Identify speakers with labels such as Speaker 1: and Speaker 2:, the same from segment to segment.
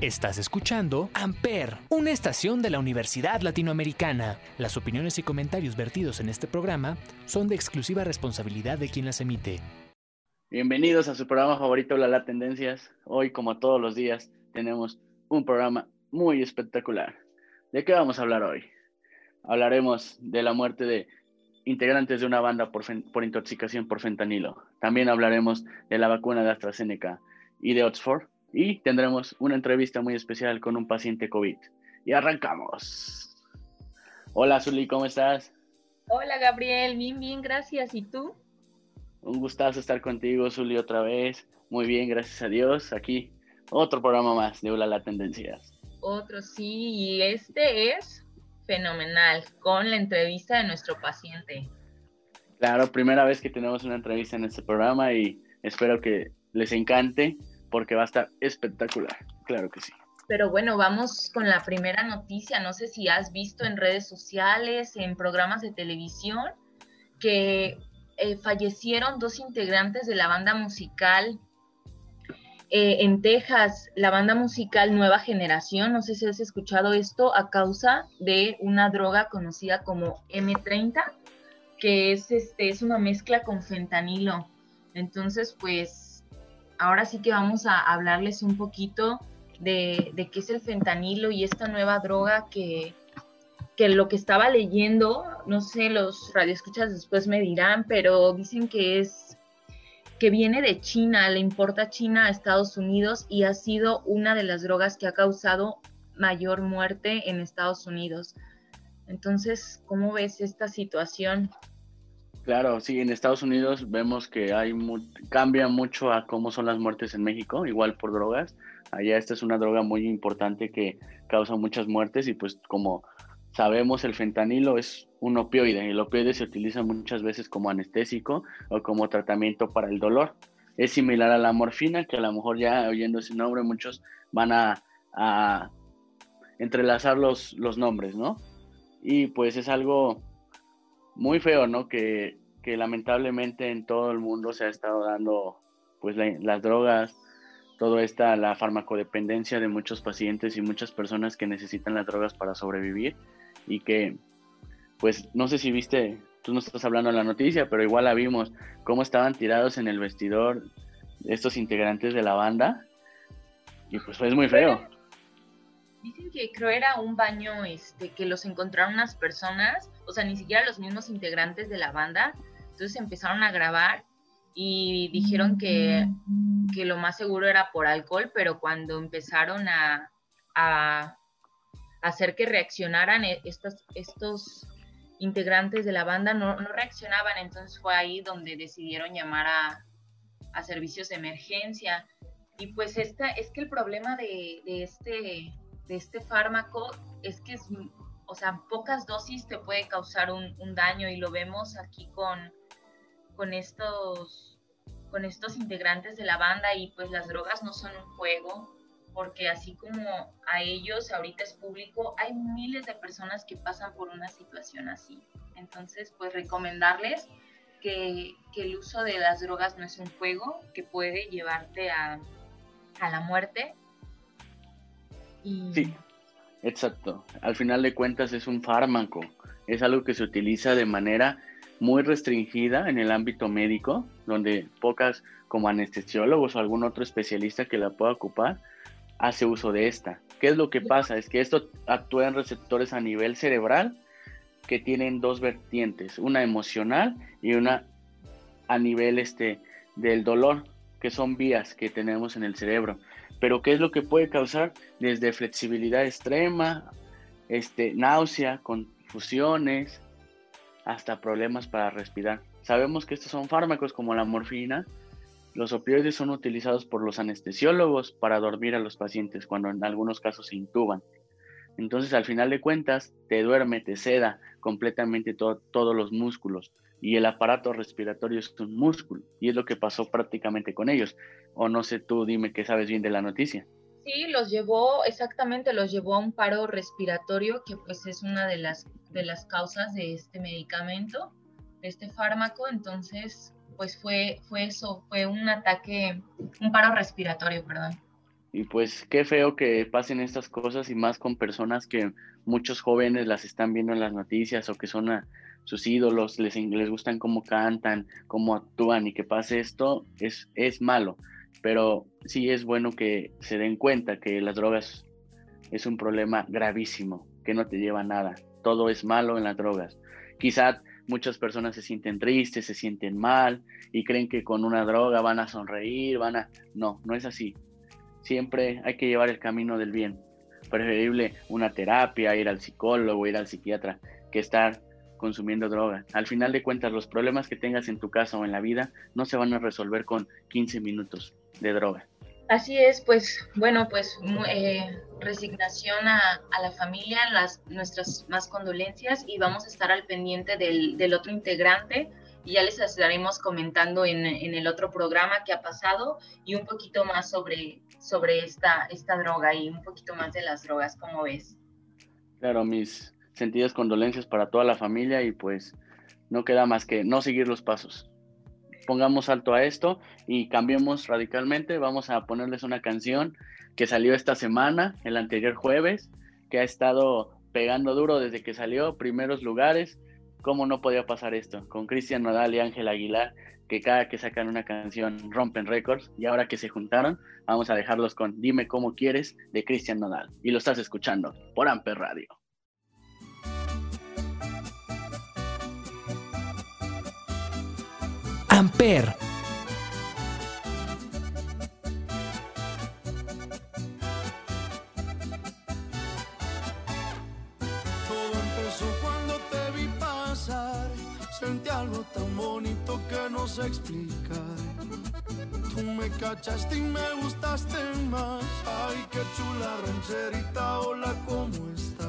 Speaker 1: Estás escuchando Amper, una estación de la Universidad Latinoamericana. Las opiniones y comentarios vertidos en este programa son de exclusiva responsabilidad de quien las emite.
Speaker 2: Bienvenidos a su programa favorito, La Tendencias. Hoy, como todos los días, tenemos un programa muy espectacular. ¿De qué vamos a hablar hoy? Hablaremos de la muerte de integrantes de una banda por, por intoxicación por fentanilo. También hablaremos de la vacuna de AstraZeneca y de Oxford y tendremos una entrevista muy especial con un paciente COVID. Y arrancamos. Hola, Zuli, ¿cómo estás?
Speaker 3: Hola, Gabriel, bien, bien, gracias. ¿Y tú?
Speaker 2: Un gustazo estar contigo, Zuli, otra vez. Muy bien, gracias a Dios. Aquí otro programa más de la Tendencias.
Speaker 3: Otro, sí, y este es fenomenal, con la entrevista de nuestro paciente.
Speaker 2: Claro, primera vez que tenemos una entrevista en este programa y espero que les encante porque va a estar espectacular, claro que sí.
Speaker 3: Pero bueno, vamos con la primera noticia. No sé si has visto en redes sociales, en programas de televisión, que eh, fallecieron dos integrantes de la banda musical eh, en Texas, la banda musical Nueva Generación. No sé si has escuchado esto a causa de una droga conocida como M30, que es, este, es una mezcla con fentanilo. Entonces, pues ahora sí que vamos a hablarles un poquito de, qué es el fentanilo y esta nueva droga que, que lo que estaba leyendo, no sé, los radioescuchas después me dirán, pero dicen que es que viene de China, le importa China a Estados Unidos y ha sido una de las drogas que ha causado mayor muerte en Estados Unidos. Entonces, ¿cómo ves esta situación?
Speaker 2: Claro, sí, en Estados Unidos vemos que hay cambia mucho a cómo son las muertes en México, igual por drogas. Allá esta es una droga muy importante que causa muchas muertes y pues como sabemos el fentanilo es un opioide el opioide se utiliza muchas veces como anestésico o como tratamiento para el dolor. Es similar a la morfina, que a lo mejor ya oyendo ese nombre muchos van a, entrelazar los nombres, ¿no? Y pues es algo muy feo, ¿no? Que, lamentablemente en todo el mundo se ha estado dando pues las drogas, toda esta, la farmacodependencia de muchos pacientes y muchas personas que necesitan las drogas para sobrevivir y que, pues, no sé si viste, tú no estás hablando de la noticia, pero igual la vimos, cómo estaban tirados en el vestidor estos integrantes de la banda y pues fue muy feo.
Speaker 3: Dicen que creo era un baño este, que los encontraron unas personas, o sea, ni siquiera los mismos integrantes de la banda. Entonces empezaron a grabar y dijeron que, que lo más seguro era por alcohol, pero cuando empezaron a, a hacer que reaccionaran e, estos, estos integrantes de la banda, no, no, reaccionaban. Entonces fue ahí donde decidieron llamar a, a servicios de emergencia. Y pues esta, es que el problema de, de este de este fármaco es que es, o sea, pocas dosis te puede causar un, daño y lo vemos aquí con, con estos con estos integrantes de la banda y pues las drogas no son un juego, porque así como a ellos ahorita es público, hay miles de personas que pasan por una situación así. Entonces, pues recomendarles que, que el uso de las drogas no es un juego que puede llevarte a, a la muerte
Speaker 2: Sí, exacto. Al final de cuentas es un fármaco, es algo que se utiliza de manera muy restringida en el ámbito médico, donde pocas como anestesiólogos o algún otro especialista que la pueda ocupar hace uso de esta. ¿Qué es lo que pasa? Es que esto actúa en receptores a nivel cerebral que tienen dos vertientes, una emocional y una a nivel este del dolor, que son vías que tenemos en el cerebro. Pero ¿qué es lo que puede causar? Desde flexibilidad extrema, este, náusea, confusiones, hasta problemas para respirar. Sabemos que estos son fármacos como la morfina. Los opioides son utilizados por los anestesiólogos para dormir a los pacientes cuando en algunos casos se intuban. Entonces, al final de cuentas, te duerme, te seda completamente todos los músculos y el aparato respiratorio es un músculo y es lo que pasó prácticamente con ellos. O no sé, tú dime qué sabes bien de la noticia.
Speaker 3: Sí, los llevó, exactamente, los llevó a un paro respiratorio, que pues es una de las, de las causas de este medicamento, de este fármaco. Entonces, pues fue, fue eso, fue un ataque, un paro respiratorio, perdón.
Speaker 2: Y pues qué feo que pasen estas cosas y más con personas que muchos jóvenes las están viendo en las noticias o que son sus ídolos, les, les gustan cómo cantan, cómo actúan y que pase esto es, es malo. Pero sí es bueno que se den cuenta que las drogas es un problema gravísimo, que no te lleva a nada. Todo es malo en las drogas. Quizá muchas personas se sienten tristes, se sienten mal y creen que con una droga van a sonreír, van a... No, no es así siempre hay que llevar el camino del bien. Preferible una terapia, ir al psicólogo, ir al psiquiatra, que estar consumiendo droga. Al final de cuentas, los problemas que tengas en tu casa o en la vida no se van a resolver con 15 minutos de droga.
Speaker 3: Así es, pues bueno, pues eh, resignación a, la familia, las, nuestras más condolencias y vamos a estar al pendiente del, del otro integrante y ya les estaremos comentando en, en, el otro programa que ha pasado y un poquito más sobre, sobre esta, esta droga y un poquito más de las drogas, ¿cómo ves?
Speaker 2: Claro, mis sentidas condolencias para toda la familia y pues no queda más que no seguir los pasos. Pongamos alto a esto y cambiemos radicalmente. Vamos a ponerles una canción que salió esta semana, el anterior jueves, que ha estado pegando duro desde que salió, primeros lugares. ¿Cómo no podía pasar esto? Con Cristian Nodal y Ángel Aguilar que cada que sacan una canción rompen récords y ahora que se juntaron, vamos a dejarlos con Dime cómo quieres de Cristian Nodal y lo estás escuchando por Amper Radio.
Speaker 1: Amper
Speaker 4: sé explicar. Tú me cachaste y me gustaste más. Ay, qué chula rancherita, hola, ¿cómo estás?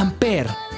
Speaker 1: Amper.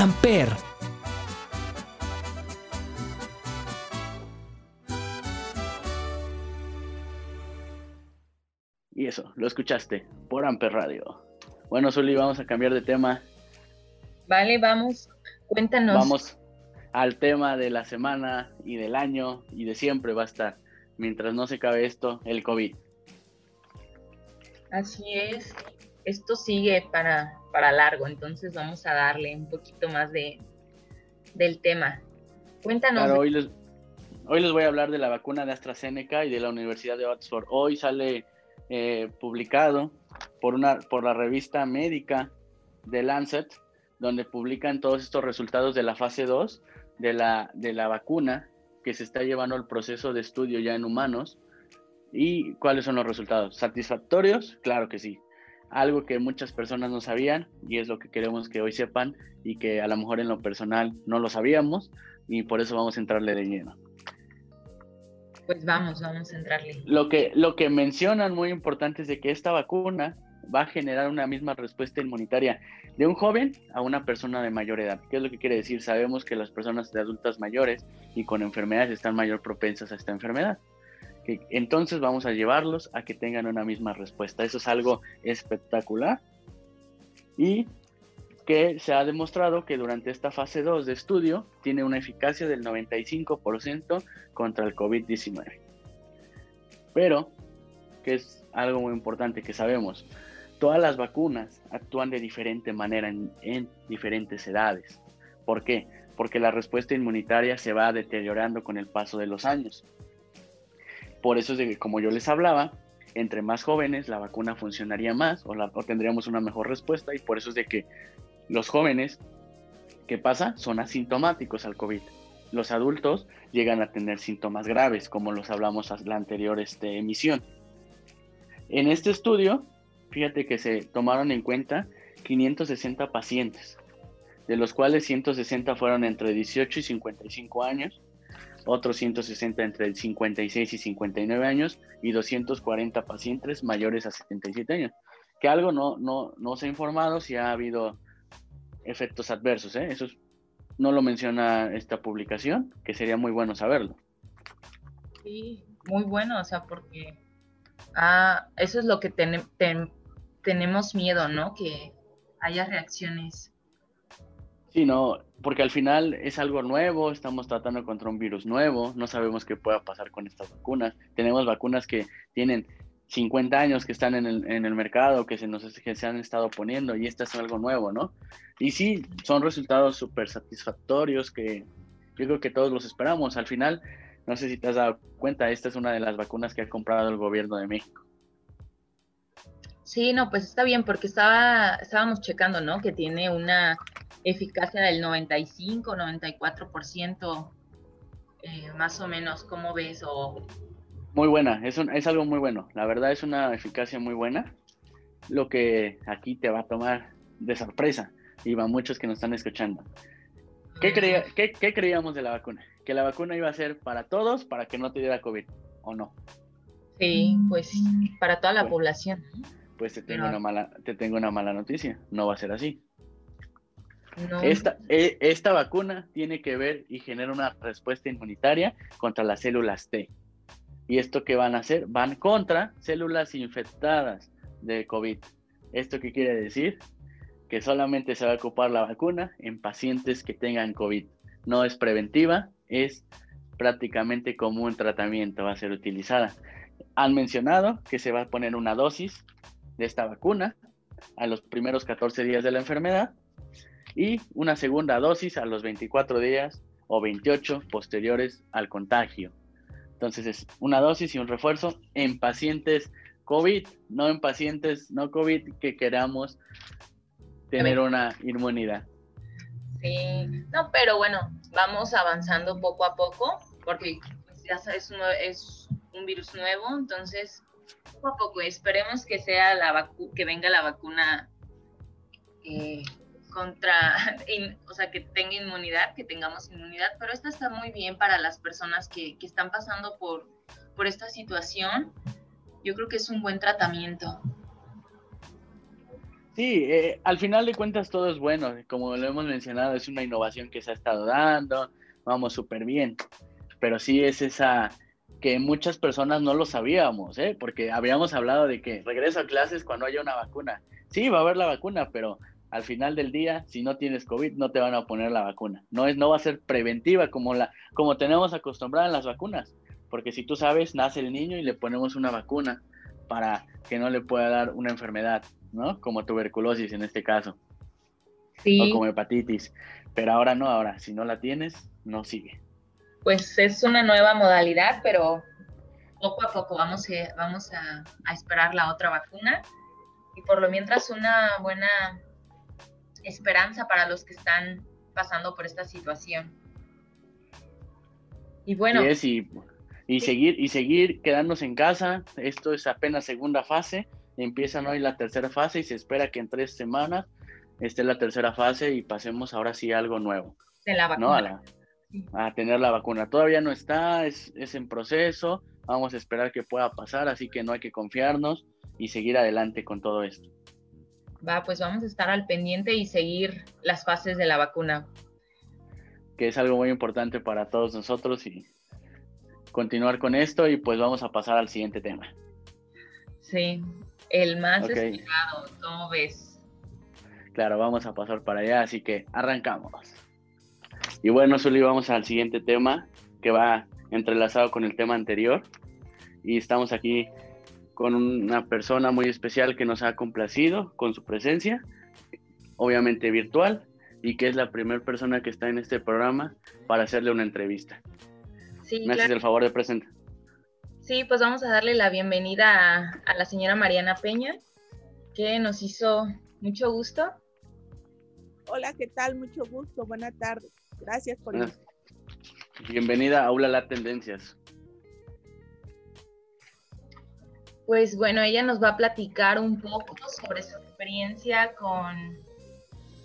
Speaker 1: Amper.
Speaker 2: Y eso, lo escuchaste por Amper Radio. Bueno, Zuli, vamos a cambiar de tema.
Speaker 3: Vale, vamos. Cuéntanos.
Speaker 2: Vamos al tema de la semana y del año y de siempre va a estar, mientras no se acabe esto, el COVID.
Speaker 3: Así es. Esto sigue para, para largo, entonces vamos a darle un poquito más de, del tema. Cuéntanos.
Speaker 2: Claro, hoy les, hoy les voy a hablar de la vacuna de AstraZeneca y de la Universidad de Oxford. Hoy sale eh, publicado por, una, por la revista médica de Lancet, donde publican todos estos resultados de la fase 2 de la, de la vacuna que se está llevando el proceso de estudio ya en humanos. ¿Y cuáles son los resultados? ¿Satisfactorios? Claro que sí. Algo que muchas personas no sabían y es lo que queremos que hoy sepan y que a lo mejor en lo personal no lo sabíamos y por eso vamos a entrarle de lleno.
Speaker 3: Pues vamos, vamos a entrarle.
Speaker 2: Lo que, lo que mencionan muy importante es de que esta vacuna va a generar una misma respuesta inmunitaria de un joven a una persona de mayor edad. ¿Qué es lo que quiere decir? Sabemos que las personas de adultas mayores y con enfermedades están mayor propensas a esta enfermedad. Entonces vamos a llevarlos a que tengan una misma respuesta. Eso es algo espectacular y que se ha demostrado que durante esta fase 2 de estudio tiene una eficacia del 95% contra el COVID-19. Pero, que es algo muy importante que sabemos, todas las vacunas actúan de diferente manera en, en, diferentes edades. ¿Por qué? Porque la respuesta inmunitaria se va deteriorando con el paso de los años. Por eso es de que, como yo les hablaba, entre más jóvenes la vacuna funcionaría más o, tendríamos una mejor respuesta y por eso es de que los jóvenes, ¿qué pasa? Son asintomáticos al COVID. Los adultos llegan a tener síntomas graves, como los hablamos en la anterior este, emisión. En este estudio, fíjate que se tomaron en cuenta 560 pacientes, de los cuales 160 fueron entre 18 y 55 años, otros 160 entre 56 y 59 años y 240 pacientes mayores a 77 años. Que algo no, no, no se ha informado si ha habido efectos adversos, ¿eh? Eso no lo menciona esta publicación, que sería muy bueno saberlo.
Speaker 3: Sí, muy bueno, o sea, porque ah, eso es lo que ten, ten, tenemos miedo, ¿no? Que haya reacciones.
Speaker 2: Sí, no, porque al final es algo nuevo, estamos tratando contra un virus nuevo, no sabemos qué pueda pasar con estas vacunas. Tenemos vacunas que tienen 50 años que están en el, en el mercado, que se, nos, que se han estado poniendo, y este es algo nuevo, ¿no? Y sí, son resultados súper satisfactorios que yo creo que todos los esperamos. Al final, no sé si te has dado cuenta, esta es una de las vacunas que ha comprado el gobierno de México.
Speaker 3: Sí, no, pues está bien, porque estaba, estábamos checando, ¿no? Que tiene una eficacia del 95, 94%, eh, más o menos, ¿cómo ves? O
Speaker 2: muy buena, es, un, es algo muy bueno. La verdad es una eficacia muy buena. Lo que aquí te va a tomar de sorpresa y va muchos que nos están escuchando. ¿Qué, creía, qué, ¿Qué, creíamos de la vacuna? Que la vacuna iba a ser para todos, para que no te diera COVID, ¿o no?
Speaker 3: Sí, pues para toda la población.
Speaker 2: Pues te tengo, Pero... una mala, te tengo una mala noticia, no va a ser así. No. Esta, e, esta vacuna tiene que ver y genera una respuesta inmunitaria contra las células T. ¿Y esto qué van a hacer? Van contra células infectadas de COVID. ¿Esto qué quiere decir? Que solamente se va a ocupar la vacuna en pacientes que tengan COVID. No es preventiva, es prácticamente como un tratamiento, va a ser utilizada. Han mencionado que se va a poner una dosis de esta vacuna a los primeros 14 días de la enfermedad y una segunda dosis a los 24 días o 28 posteriores al contagio. Entonces es una dosis y un refuerzo en pacientes COVID, no en pacientes no COVID que queramos tener una inmunidad.
Speaker 3: Sí, no, pero bueno, vamos avanzando poco a poco, porque pues, ya sabes, es un virus nuevo, entonces poco a poco esperemos que sea la vacu que venga la vacuna eh, contra, in, o sea, que tenga inmunidad, que tengamos inmunidad, pero esta está muy bien para las personas que, que están pasando por, por esta situación. Yo creo que es un buen tratamiento.
Speaker 2: Sí, eh, al final de cuentas todo es bueno, como lo hemos mencionado, es una innovación que se ha estado dando, vamos súper bien, pero sí es esa que muchas personas no lo sabíamos, ¿eh? porque habíamos hablado de que regreso a clases cuando haya una vacuna. Sí, va a haber la vacuna, pero al final del día, si no tienes COVID, no te van a poner la vacuna. No, es, no va a ser preventiva como, la, como tenemos acostumbradas las vacunas. Porque si tú sabes, nace el niño y le ponemos una vacuna para que no le pueda dar una enfermedad, ¿no? Como tuberculosis en este caso.
Speaker 3: Sí.
Speaker 2: O como hepatitis. Pero ahora no, ahora, si no la tienes, no sigue.
Speaker 3: Pues es una nueva modalidad, pero poco a poco vamos a, vamos a, a esperar la otra vacuna. Y por lo mientras una buena esperanza para los que están pasando por esta situación. Y bueno,
Speaker 2: Y, es, y, y seguir, y seguir quedándose en casa. Esto es apenas segunda fase. Empiezan hoy la tercera fase y se espera que en tres semanas esté la tercera fase y pasemos ahora sí a algo nuevo,
Speaker 3: de la
Speaker 2: ¿no? A,
Speaker 3: vacuna.
Speaker 2: la- a tener la vacuna. Todavía no está, es, es en proceso. Vamos a esperar que pueda pasar, así que no hay que confiarnos y seguir adelante con todo esto.
Speaker 3: Va, pues vamos a estar al pendiente y seguir las fases de la vacuna.
Speaker 2: que es algo muy importante para todos nosotros y continuar con esto y pues vamos a pasar al siguiente tema.
Speaker 3: Sí, el más
Speaker 2: Ok.
Speaker 3: esperado, ¿cómo ves?
Speaker 2: Claro, vamos a pasar para allá, así que arrancamos. Y bueno, Zuli, vamos al siguiente tema que va entrelazado con el tema anterior y estamos aquí con una persona muy especial que nos ha complacido con su presencia, obviamente virtual, y que es la primera persona que está en este programa para hacerle una entrevista.
Speaker 3: Sí,
Speaker 2: ¿Me haces el favor de presentar?
Speaker 3: Sí, pues vamos a darle la bienvenida a, a la señora Mariana Peña, que nos hizo mucho gusto.
Speaker 5: Hola, ¿qué tal? Mucho gusto. Buenas tardes. Gracias por.
Speaker 2: Bienvenida a Aula La Tendencias.
Speaker 3: Pues bueno, ella nos va a platicar un poco sobre su experiencia con,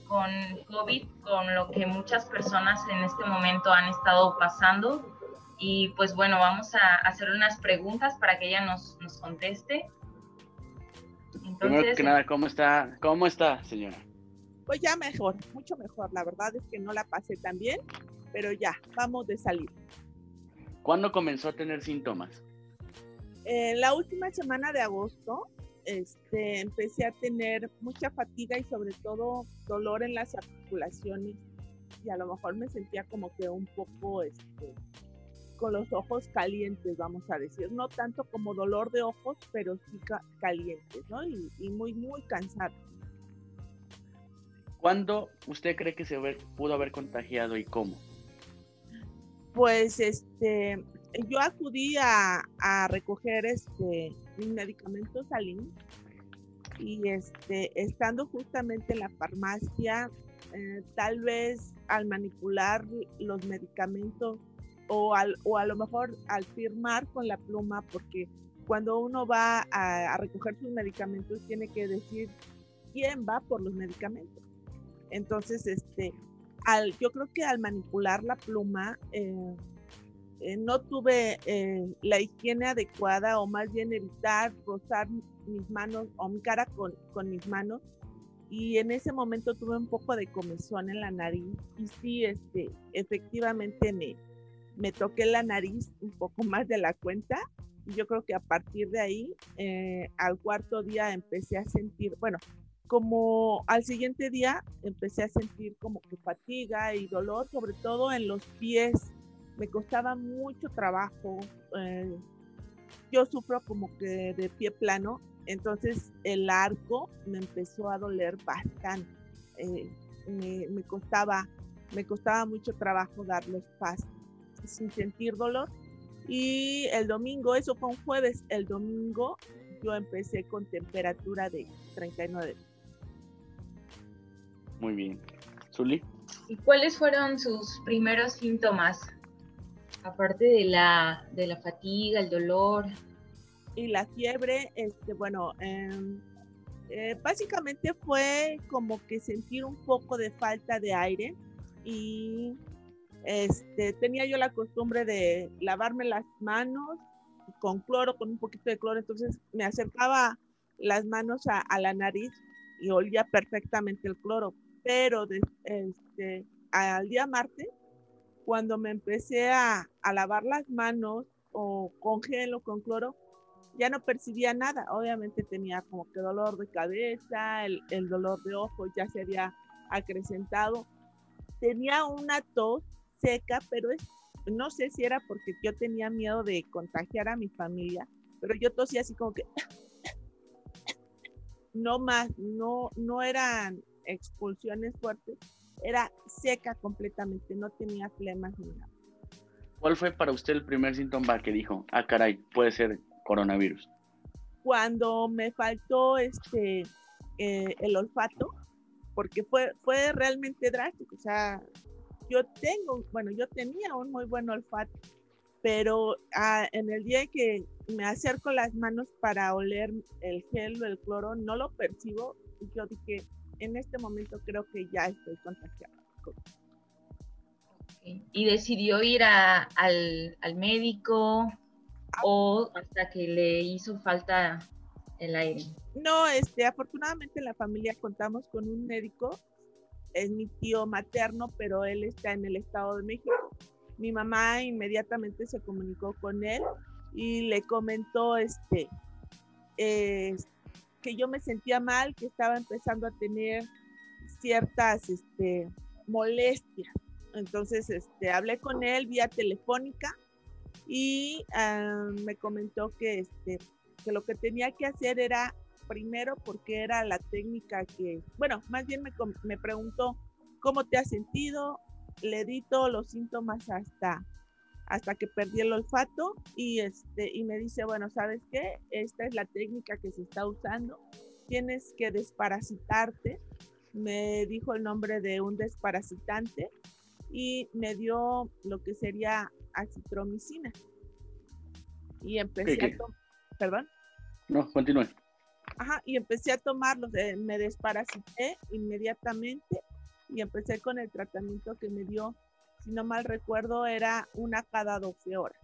Speaker 3: con COVID, con lo que muchas personas en este momento han estado pasando. Y pues bueno, vamos a hacer unas preguntas para que ella nos, nos conteste.
Speaker 2: Primero que nada, ¿cómo está? ¿Cómo está, señora?
Speaker 5: Pues ya mejor, mucho mejor. La verdad es que no la pasé tan bien, pero ya, vamos de salir.
Speaker 2: ¿Cuándo comenzó a tener síntomas?
Speaker 5: En la última semana de agosto, este, empecé a tener mucha fatiga y sobre todo dolor en las articulaciones y a lo mejor me sentía como que un poco este, con los ojos calientes, vamos a decir, no tanto como dolor de ojos, pero sí ca- calientes, ¿no? Y, y muy, muy cansado.
Speaker 2: ¿Cuándo usted cree que se pudo haber contagiado y cómo?
Speaker 5: Pues este, yo acudí a, a recoger este, mis medicamentos al y este, estando justamente en la farmacia, eh, tal vez al manipular los medicamentos o, al, o a lo mejor al firmar con la pluma, porque cuando uno va a, a recoger sus medicamentos tiene que decir quién va por los medicamentos. Entonces, este, al, yo creo que al manipular la pluma, eh, eh, no tuve eh, la higiene adecuada o más bien evitar rozar mis manos o mi cara con, con mis manos y en ese momento tuve un poco de comezón en la nariz y sí, este, efectivamente me, me toqué la nariz un poco más de la cuenta y yo creo que a partir de ahí, eh, al cuarto día empecé a sentir, bueno, como al siguiente día empecé a sentir como que fatiga y dolor, sobre todo en los pies. Me costaba mucho trabajo. eh, yo sufro como que de pie plano, entonces el arco me empezó a doler bastante. eh, me, me costaba, me costaba mucho trabajo dar los pasos sin sentir dolor. Y el domingo, eso fue un jueves, el domingo yo empecé con temperatura de 39
Speaker 2: Muy bien. Zuli,
Speaker 3: ¿y cuáles fueron sus primeros síntomas? Aparte de la, de la fatiga, el dolor.
Speaker 5: y la fiebre, este, bueno, em, eh, básicamente fue como que sentir un poco de falta de aire y este, tenía yo la costumbre de lavarme las manos con cloro, con un poquito de cloro, entonces me acercaba las manos a, la nariz y olía perfectamente el cloro, pero este, al día martes, cuando me empecé a, a lavar las manos o con gel o con cloro, ya no percibía nada. Obviamente tenía como que dolor de cabeza, el, el dolor de ojos ya se había acrecentado. Tenía una tos seca, pero es, no sé si era porque yo tenía miedo de contagiar a mi familia, pero yo tosía así como que no más, no, no eran expulsiones fuertes, era seca completamente, no tenía flemas ni nada.
Speaker 2: ¿cuál fue para usted el primer síntoma que dijo, ah, caray, puede ser coronavirus?
Speaker 5: cuando me faltó este eh, el olfato, porque fue, fue realmente drástico. O sea, yo tengo, bueno, yo tenía un muy buen olfato pero ah, en el día que me acerco las manos para oler el gel o el cloro, no lo percibo. Y yo dije, en este momento creo que ya estoy contagiada.
Speaker 3: ¿Y decidió ir a- al, al médico o hasta que le hizo falta el aire?
Speaker 5: No, este, afortunadamente en la familia contamos con un médico, es mi tío materno, pero él está en el Estado de México. Mi mamá inmediatamente se comunicó con él y le comentó este, eh, que yo me sentía mal, que estaba empezando a tener ciertas este, molestias. Entonces, este, hablé con él vía telefónica y ah, me comentó que, este, que lo que tenía que hacer era primero porque era la técnica que, bueno, más bien me, me preguntó cómo te has sentido, le di todos los síntomas hasta, hasta que perdí el olfato y, este, y me dice, bueno, ¿sabes qué? Esta es la técnica que se está usando, tienes que desparasitarte, me dijo el nombre de un desparasitante y me dio lo que sería acitromicina. Y empecé
Speaker 2: ¿Qué,
Speaker 5: a tomar, perdón.
Speaker 2: No, continúe.
Speaker 5: Ajá, y empecé a tomarlos, eh, me desparasité inmediatamente y empecé con el tratamiento que me dio, si no mal recuerdo, era una cada 12 horas.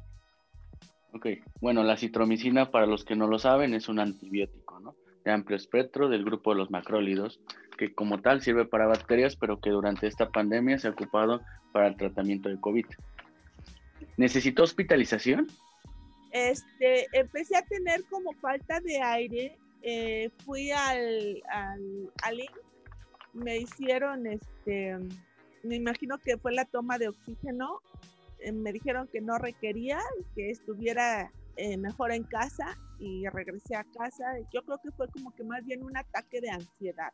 Speaker 2: Ok, bueno, la citromicina, para los que no lo saben, es un antibiótico, ¿no? De amplio espectro del grupo de los macrólidos, que como tal sirve para bacterias, pero que durante esta pandemia se ha ocupado para el tratamiento de COVID. ¿Necesitó hospitalización?
Speaker 5: Este, empecé a tener como falta de aire, eh, fui al, al, al me hicieron, este, me imagino que fue la toma de oxígeno, eh, me dijeron que no requería, que estuviera eh, mejor en casa y regresé a casa. Yo creo que fue como que más bien un ataque de ansiedad.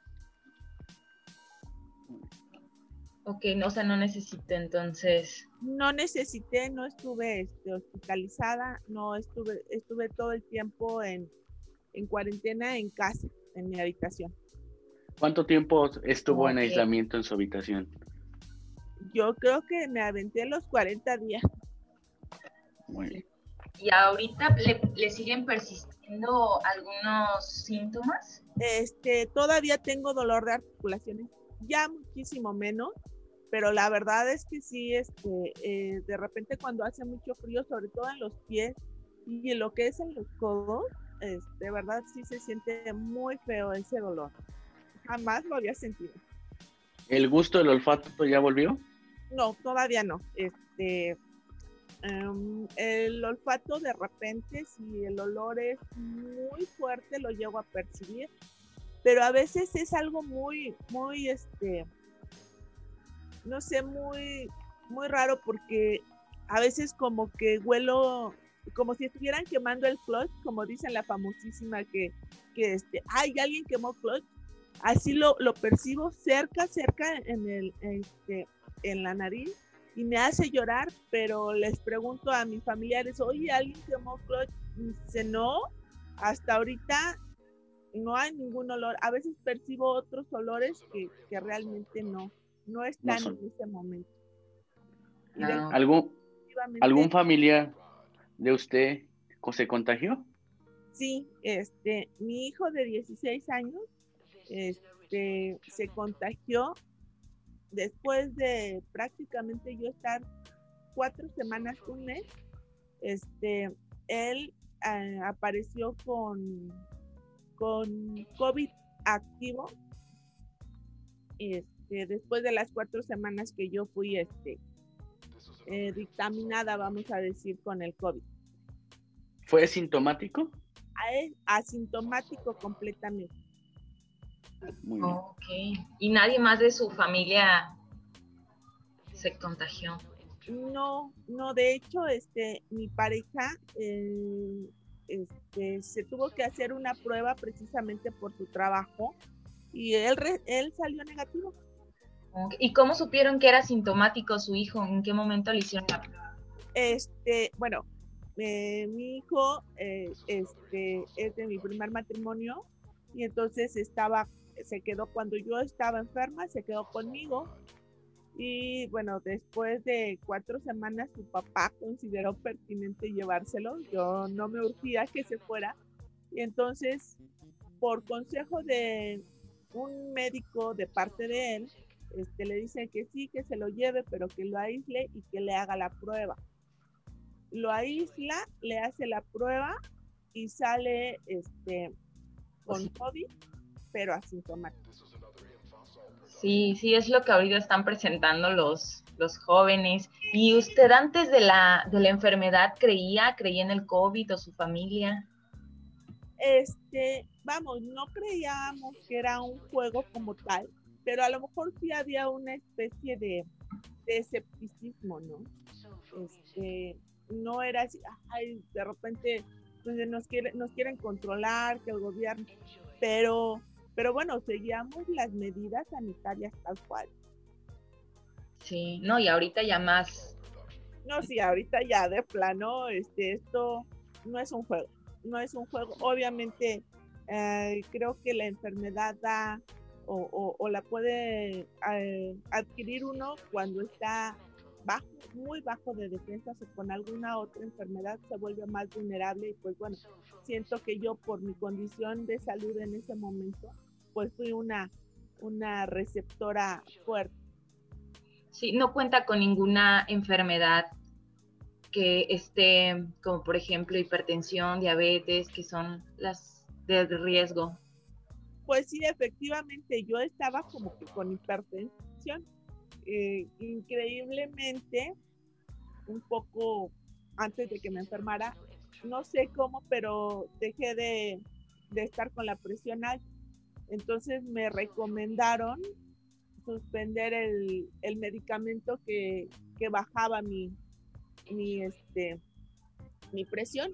Speaker 3: Ok, no, o sea, no necesito entonces.
Speaker 5: No necesité, no estuve este, hospitalizada, no estuve, estuve todo el tiempo en, en cuarentena en casa, en mi habitación.
Speaker 2: ¿Cuánto tiempo estuvo en aislamiento en su habitación?
Speaker 5: Yo creo que me aventé los 40 días.
Speaker 2: Muy bien.
Speaker 3: ¿Y ahorita le, le siguen persistiendo algunos síntomas?
Speaker 5: Este, todavía tengo dolor de articulaciones, ya muchísimo menos, pero la verdad es que sí, este, eh, de repente cuando hace mucho frío, sobre todo en los pies y en lo que es en los codos, es, de verdad sí se siente muy feo ese dolor. Jamás lo había sentido.
Speaker 2: ¿El gusto del olfato ya volvió?
Speaker 5: No, todavía no. Este, em, el olfato de repente, si el olor es muy fuerte, lo llego a percibir, pero a veces es algo muy, muy, este, no sé, muy, muy raro porque a veces como que huelo, como si estuvieran quemando el clutch, como dicen la famosísima que, que este, ay, alguien quemó clutch. Así lo, lo percibo cerca, cerca en el, este, en la nariz y me hace llorar, pero les pregunto a mis familiares, oye, ¿alguien quemó clutch? Y Dice, no, hasta ahorita no hay ningún olor. A veces percibo otros olores que, que realmente no, no están
Speaker 2: son.
Speaker 5: en ese momento.
Speaker 3: Ah,
Speaker 2: ¿Algún, ¿Algún familiar de usted se contagió?
Speaker 5: Sí, este, mi hijo de 16 años este, se contagió después de prácticamente yo estar cuatro semanas, un mes. Este, él ah, apareció con, con COVID activo. Este, después de las cuatro semanas que yo fui este, eh, dictaminada, vamos a decir, con el COVID.
Speaker 2: ¿Fue sintomático?
Speaker 5: Asintomático completamente.
Speaker 2: Muy bien.
Speaker 3: ok. ¿Y nadie más de su familia se contagió?
Speaker 5: No, no, de hecho, este, mi pareja eh, este, se tuvo que hacer una prueba precisamente por su trabajo y él, re- él salió negativo.
Speaker 3: Ok. ¿Y cómo supieron que era sintomático su hijo? ¿En qué momento le hicieron la prueba?
Speaker 5: Este, bueno, eh, mi hijo eh, este, es de mi primer matrimonio y entonces estaba, se quedó cuando yo estaba enferma, se quedó conmigo Y bueno, después de cuatro semanas su papá consideró pertinente llevárselo. Yo no me urgía que se fuera. Y entonces, por consejo de un médico de parte de él, este, le dicen que sí, que se lo lleve, pero que lo aísle y que le haga la prueba. Lo aísla, le hace la prueba y sale este, con COVID, pero.
Speaker 3: Sí, sí, es lo que ahorita están presentando los, los jóvenes. ¿Y usted antes de la, de la enfermedad creía, creía en el COVID o su familia?
Speaker 5: Este, vamos, no creíamos que era un juego como tal, pero a lo mejor sí había una especie de, de escepticismo, ¿no? Este, no era así, ay, de repente pues, nos, quiere, nos quieren controlar, que el gobierno, pero pero bueno, seguíamos las medidas sanitarias tal cual.
Speaker 3: Sí, no, y ahorita ya más.
Speaker 5: No, sí, ahorita ya de plano, este, esto no es un juego, no es un juego. Obviamente, eh, creo que la enfermedad da o, o, la puede eh, adquirir uno cuando está bajo, muy bajo de defensas o con alguna otra enfermedad se vuelve más vulnerable y pues bueno, siento que yo por mi condición de salud en ese momento, pues fui una, una receptora fuerte.
Speaker 3: Sí, no cuenta con ninguna enfermedad que esté, como por ejemplo hipertensión, diabetes, que son las de riesgo.
Speaker 5: Pues sí, efectivamente, yo estaba como que con hipertensión. Eh, increíblemente, un poco antes de que me enfermara, no sé cómo, pero dejé de, de estar con la presión alta entonces me recomendaron suspender el, medicamento que, bajaba mi, mi, este, mi presión.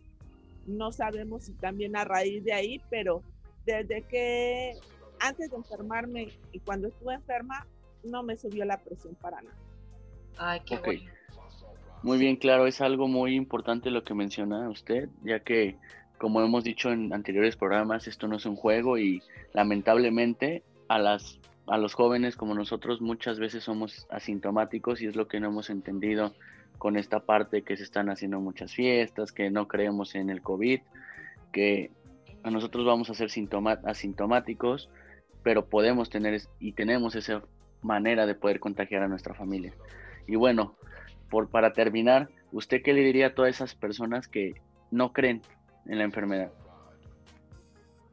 Speaker 5: No sabemos si también a raíz de ahí, pero desde que antes de enfermarme y cuando estuve enferma, no me subió la presión para nada.
Speaker 3: Ay, qué bueno.
Speaker 2: Muy bien, claro, es algo muy importante lo que menciona usted, ya que como hemos dicho en anteriores programas, esto no es un juego y lamentablemente a, las, a los jóvenes como nosotros muchas veces somos asintomáticos y es lo que no hemos entendido con esta parte que se están haciendo muchas fiestas, que no creemos en el COVID, que a nosotros vamos a ser asintomáticos, pero podemos tener y tenemos esa manera de poder contagiar a nuestra familia. Y bueno, por, para terminar, ¿usted qué le diría a todas esas personas que no creen en la enfermedad?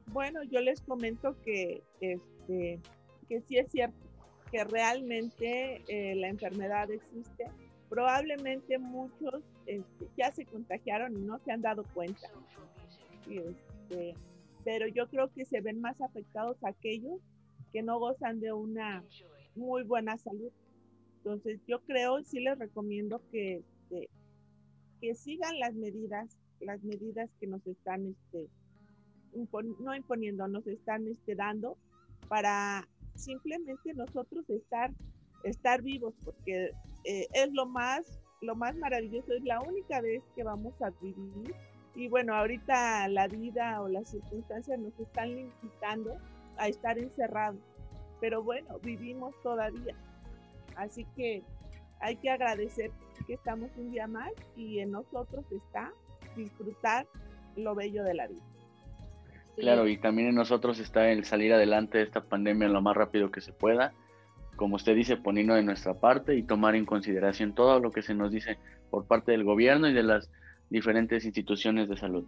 Speaker 5: Bueno, yo les comento que, este, que sí es cierto que realmente eh, la enfermedad existe. Probablemente muchos este, ya se contagiaron y no se han dado cuenta. Este, pero yo creo que se ven más afectados aquellos que no gozan de una muy buena salud. Entonces yo creo, sí les recomiendo que, este, que sigan las medidas, las medidas que nos están, este, no imponiendo, nos están este, dando para simplemente nosotros estar, estar vivos, porque eh, es lo más, lo más maravilloso, es la única vez que vamos a vivir. Y bueno, ahorita la vida o las circunstancias nos están limitando a estar encerrados, pero bueno, vivimos todavía. Así que hay que agradecer que estamos un día más y en nosotros está disfrutar lo bello de la vida.
Speaker 2: Claro, y también en nosotros está el salir adelante de esta pandemia lo más rápido que se pueda, como usted dice, poniendo de nuestra parte y tomar en consideración todo lo que se nos dice por parte del gobierno y de las diferentes instituciones de salud.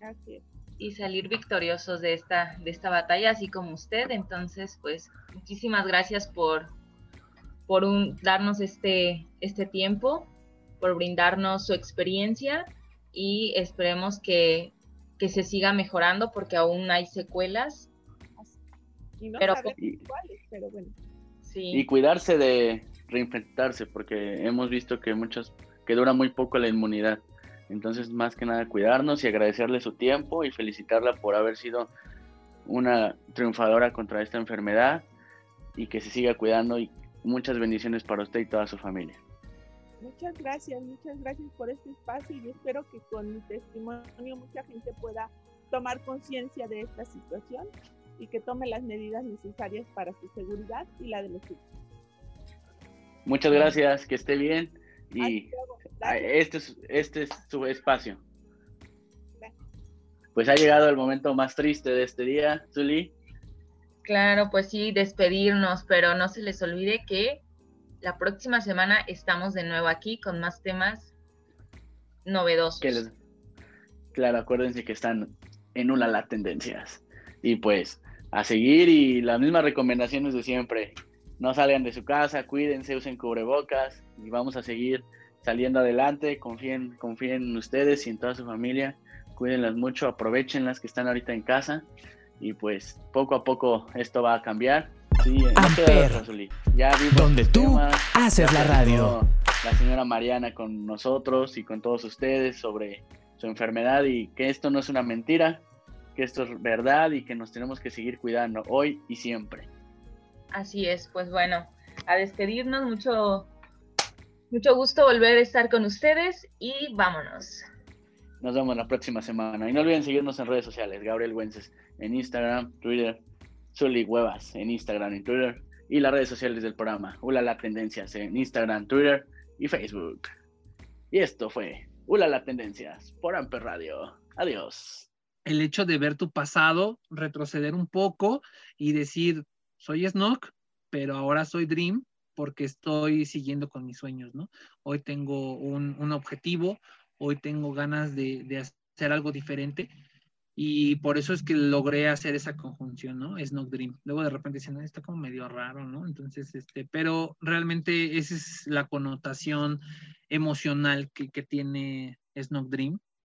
Speaker 5: Así es.
Speaker 3: Y salir victoriosos de esta, de esta batalla, así como usted. Entonces, pues, muchísimas gracias por, por un, darnos este, este tiempo, por brindarnos su experiencia y esperemos que, se siga mejorando porque aún hay secuelas.
Speaker 5: Y
Speaker 2: pero,
Speaker 5: bueno.
Speaker 2: Y cuidarse de reinfectarse porque hemos visto que muchas que dura muy poco la inmunidad. Entonces, más que nada, cuidarnos y agradecerle su tiempo y felicitarla por haber sido una triunfadora contra esta enfermedad y que se siga cuidando y muchas bendiciones para usted y toda su familia.
Speaker 5: Muchas gracias, muchas gracias por este espacio y espero que con mi testimonio mucha gente pueda tomar conciencia de esta situación y que tome las medidas necesarias para su seguridad y la de los suyos.
Speaker 2: Muchas gracias, que esté bien. Y este es, este es su espacio. Pues ha llegado el momento más triste de este día, Zuli.
Speaker 3: Claro, pues sí, despedirnos, pero no se les olvide que la próxima semana estamos de nuevo aquí con más temas novedosos.
Speaker 2: Que les- Claro, acuérdense que están en una la tendencias. Y pues a seguir y las mismas recomendaciones de siempre. No salgan de su casa, cuídense, usen cubrebocas y vamos a seguir saliendo adelante. Confíen, confíen en ustedes y en toda su familia. Cuídenlas mucho, aprovechenlas que están ahorita en casa. Y pues poco a poco esto va a cambiar. Sí, no
Speaker 1: Amper.
Speaker 2: otra, Zuli. Ya vimos
Speaker 1: Donde tú
Speaker 2: temas,
Speaker 1: haces la radio.
Speaker 2: La señora Mariana con nosotros y con todos ustedes sobre su enfermedad y que esto no es una mentira, que esto es verdad y que nos tenemos que seguir cuidando hoy y siempre.
Speaker 3: Así es, pues bueno, a despedirnos, mucho, mucho gusto volver a estar con ustedes y vámonos.
Speaker 2: Nos vemos la próxima semana. Y no olviden seguirnos en redes sociales. Gabriel Güences en Instagram, Twitter, Zuli Huevas en Instagram y Twitter. Y las redes sociales del programa. Ulala Tendencias en Instagram, Twitter y Facebook. Y esto fue Ulala Tendencias por Amper Radio. Adiós.
Speaker 6: el hecho de ver tu pasado, retroceder un poco y decir, soy Snock, pero ahora soy Dream porque estoy siguiendo con mis sueños, ¿no? Hoy tengo un, un objetivo, hoy tengo ganas de, de hacer algo diferente y por eso es que logré hacer esa conjunción, ¿no? Snock Dream. Luego de repente dicen, "Ah, está como medio raro, ¿no? Entonces, este, pero realmente esa es la connotación emocional que, que tiene Snock Dream